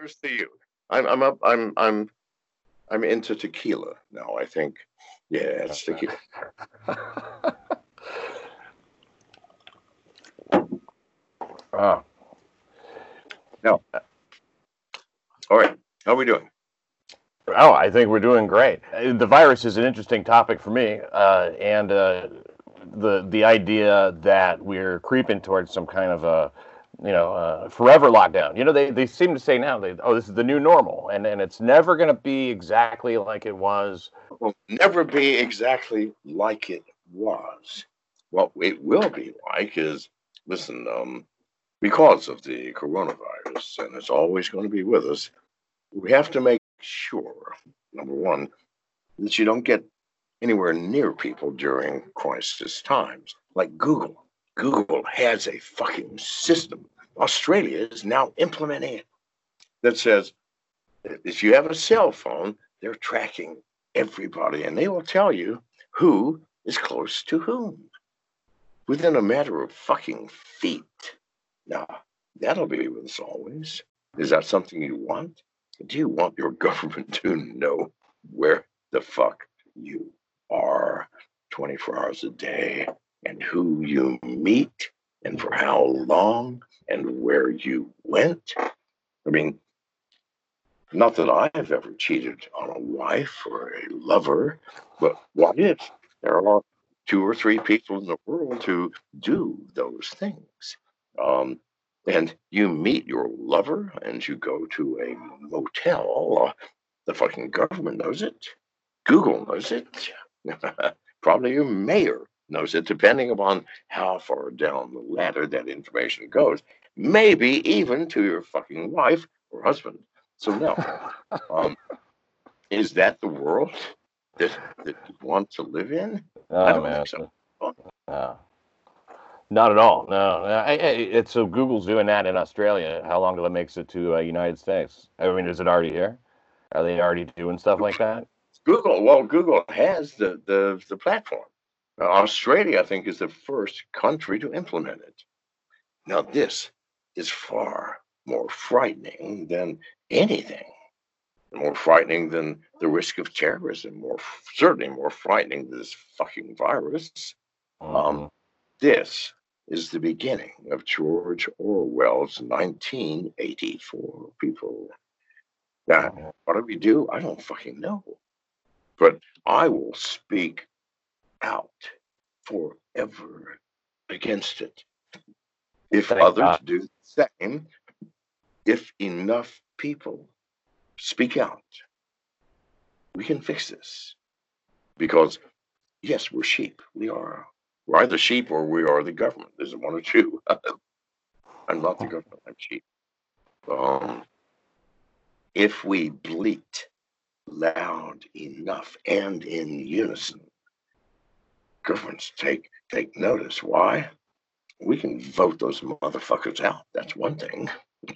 Here's to you. I'm I'm up. I'm I'm I'm into tequila now. I think. Yeah, it's tequila. Oh, no. All right. How are we doing? Oh, I think we're doing great. The virus is an interesting topic for me, uh, and uh, the the idea that we're creeping towards some kind of a you know uh, forever lockdown. You know, they, they seem to say now they oh this is the new normal, and and it's never going to be exactly like it was. Will never be exactly like it was. What it will be like is listen, um, because of the coronavirus, and it's always going to be with us. We have to make sure, number one, that you don't get anywhere near people during crisis times, like Google. Google has a fucking system. Australia is now implementing it that says if you have a cell phone, they're tracking everybody and they will tell you who is close to whom within a matter of fucking feet. Now, that'll be with us always. Is that something you want? Do you want your government to know where the fuck you are 24 hours a day and who you meet and for how long and where you went? I mean, not that I've ever cheated on a wife or a lover, but what if there are two or three people in the world who do those things? Um, and you meet your lover and you go to a motel, uh, the fucking government knows it. Google knows it. Probably your mayor knows it, depending upon how far down the ladder that information goes. Maybe even to your fucking wife or husband. So, no. um, is that the world that, that you want to live in? Oh, I don't man. think so. Oh. Not at all. No, I, I, it's so Google's doing that in Australia. How long till it makes it to uh, United States? I mean, is it already here? Are they already doing stuff like that? Google. Well, Google has the the, the platform. Uh, Australia, I think, is the first country to implement it. Now, this is far more frightening than anything. More frightening than the risk of terrorism. More certainly more frightening than this fucking virus. Mm-hmm. Um, this is the beginning of George Orwell's 1984, people. Now, what do we do? I don't fucking know. But I will speak out forever against it. If Thank others God. do the same, if enough people speak out, we can fix this. Because, yes, we're sheep. We are we're either sheep or we are the government. There's one or two. I'm not the government. I'm sheep. Um, if we bleat loud enough and in unison, governments take take notice. Why? We can vote those motherfuckers out. That's one thing,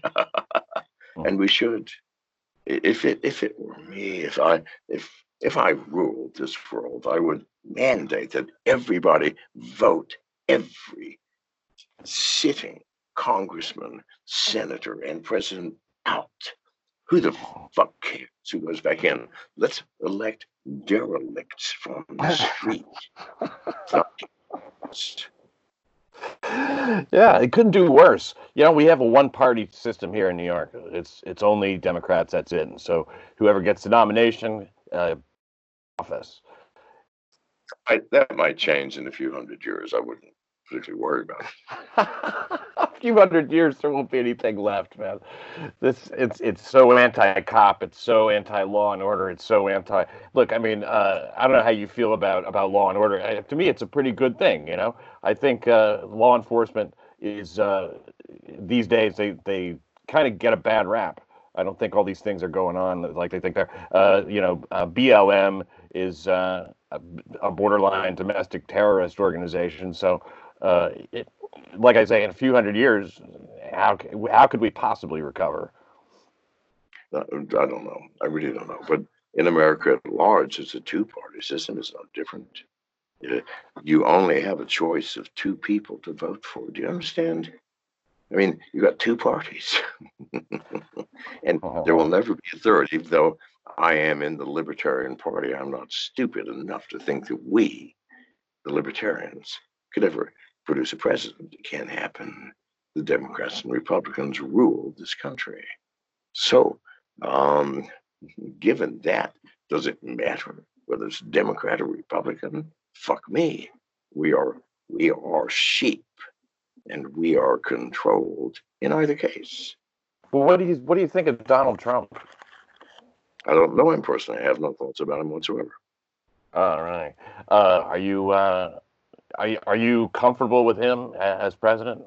hmm. and we should. If it if it were me, if I if if I ruled this world, I would mandate that everybody vote every sitting congressman, senator, and president out. Who the fuck cares who goes back in? Let's elect derelicts from the street. yeah, it couldn't do worse. You know, we have a one-party system here in New York. It's it's only Democrats. That's it. And so whoever gets the nomination, uh, office. I, that might change in a few hundred years. I wouldn't particularly worry about a few hundred years, there won't be anything left, man. This it's it's so anti-cop, it's so anti-law and order, it's so anti. Look, I mean, uh, I don't know how you feel about about law and order. I, to me, it's a pretty good thing. You know, I think uh, law enforcement is uh, these days they they kind of get a bad rap. I don't think all these things are going on like they think they're. Uh, you know, uh, BLM is uh, a borderline domestic terrorist organization. So, uh, it, like I say, in a few hundred years, how how could we possibly recover? Uh, I don't know. I really don't know. But in America at large, it's a two-party system. It's no different. Uh, you only have a choice of two people to vote for. Do you understand? I mean, you got two parties, and uh-huh. there will never be a third. Even though I am in the Libertarian Party, I'm not stupid enough to think that we, the Libertarians, could ever produce a president. It can't happen. The Democrats and Republicans rule this country. So, um, given that, does it matter whether it's Democrat or Republican? Fuck me. We are we are sheep, and we are controlled in either case. Well, what do you what do you think of Donald Trump? I don't know him personally. I have no thoughts about him whatsoever. All right. Uh, are you uh, are you, are you comfortable with him as president?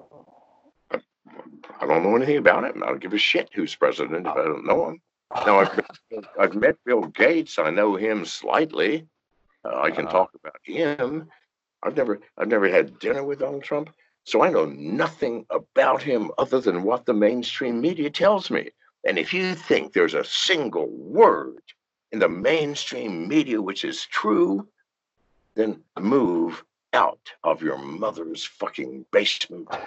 I don't know anything about him. I don't give a shit who's president if I don't know him. Now I've met, I've met Bill Gates. I know him slightly. Uh, I can uh, talk about him. I've never I've never had dinner with Donald Trump, so I know nothing about him other than what the mainstream media tells me. And if you think there's a single word in the mainstream media which is true, then move out of your mother's fucking basement.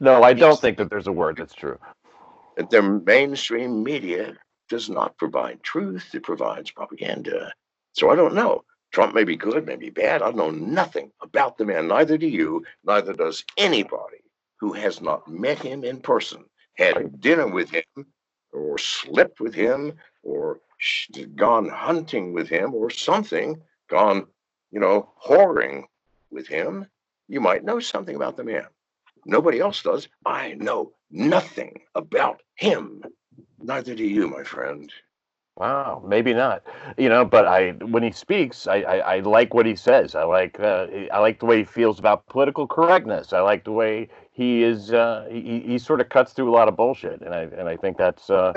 no, I don't think that there's a word that's true. Their mainstream media does not provide truth, it provides propaganda. So I don't know. Trump may be good, may be bad. I know nothing about the man. Neither do you, neither does anybody who has not met him in person, had dinner with him, or slept with him, or gone hunting with him, or something, gone, you know, whoring with him. You might know something about the man. Nobody else does. I know nothing about him. Neither do you, my friend. Wow, maybe not. You know, but I when he speaks, I I, I like what he says. I like uh, I like the way he feels about political correctness. I like the way he is. Uh, he he sort of cuts through a lot of bullshit, and I and I think that's. Uh,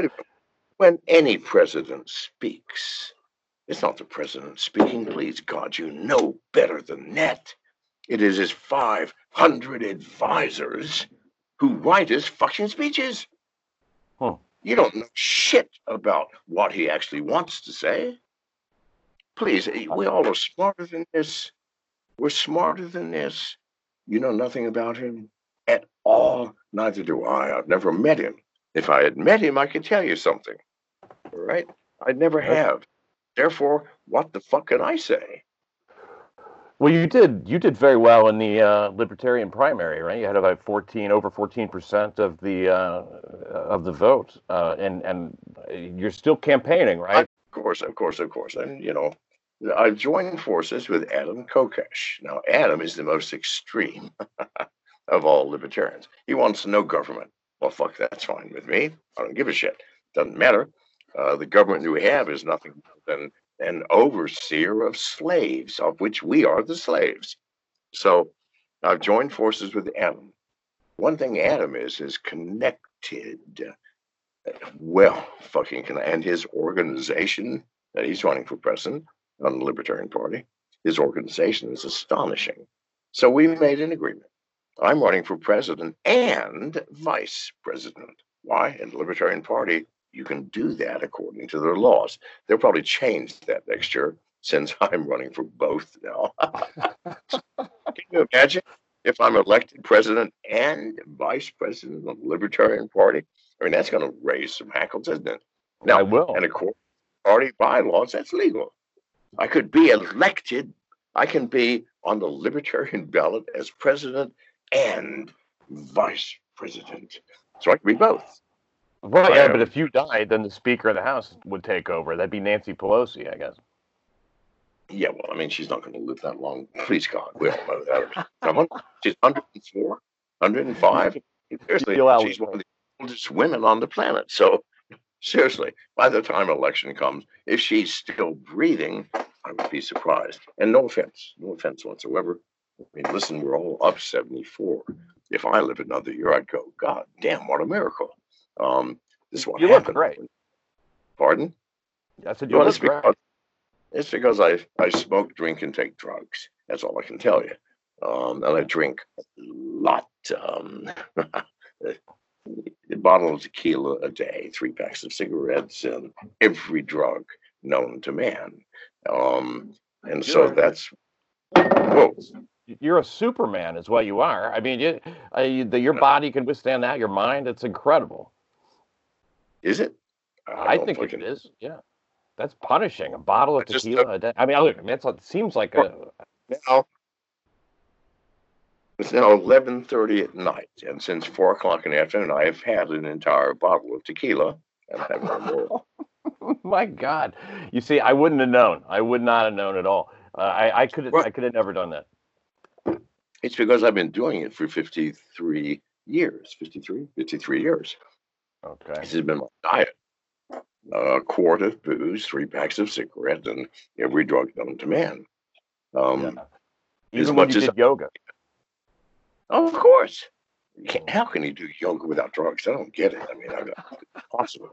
when any president speaks, it's not the president speaking. Please God, you know better than that. It is his five hundred advisors who write his fucking speeches. Huh. You don't know shit about what he actually wants to say. Please, we all are smarter than this. We're smarter than this. You know nothing about him at all. Neither do I. I've never met him. If I had met him, I could tell you something. All right? I never have. Therefore, what the fuck can I say? Well, you did. You did very well in the uh, Libertarian primary, right? You had about fourteen, over fourteen percent of the uh, of the vote, uh, and and you're still campaigning, right? Of course, of course, of course. And you know, I joined forces with Adam Kokesh. Now, Adam is the most extreme of all libertarians. He wants no government. Well, fuck, that's fine with me. I don't give a shit. Doesn't matter. Uh, the government we have is nothing than an overseer of slaves, of which we are the slaves. So I've joined forces with Adam. One thing Adam is, is connected. Well, fucking, and his organization that he's running for president on the Libertarian Party, his organization is astonishing. So we made an agreement. I'm running for president and vice president. Why? In the Libertarian Party, you can do that according to their laws. They'll probably change that next year since I'm running for both now. can you imagine if I'm elected president and vice president of the Libertarian Party? I mean, that's going to raise some hackles, isn't it? Now, I will. And according to party bylaws, that's legal. I could be elected. I can be on the Libertarian ballot as president and vice president. So I can be both. Well, yeah, but if you died, then the Speaker of the House would take over. That'd be Nancy Pelosi, I guess. Yeah, well, I mean, she's not going to live that long. Please God, we all know that. she's 104, 105. Seriously, she's one of the oldest women on the planet. So, seriously, by the time election comes, if she's still breathing, I would be surprised. And no offense, no offense whatsoever. I mean, listen, we're all up 74. If I live another year, I'd go, God damn, what a miracle. Um, this is what you happened. look great. Pardon? I said you well, look great. Because, it's because I I smoke, drink, and take drugs. That's all I can tell you. Um, and I drink a lot. Um, a bottle of tequila a day, three packs of cigarettes, and every drug known to man. Um, and so that's whoa, you're a Superman, is what you are. I mean, you, uh, you, the, your body can withstand that. Your mind, it's incredible. Is it? I, think it is. Yeah, that's punishing. A bottle of I just, tequila. a day. I mean, look, I it seems like a. Now, it's now eleven thirty at night, and since four o'clock in the afternoon, I have had an entire bottle of tequila, and I have no more. My God, you see, I wouldn't have known. I would not have known at all. Uh, I, I could, Well- I could have never done that. It's because I've been doing it for fifty-three years. 53? 53 years. Okay. This has been my diet. A quart of booze, three packs of cigarettes, and every drug known to man. Um, Yeah. as when much you as did yoga. Of course. How can you do yoga without drugs? I don't get it. I mean, I, possible.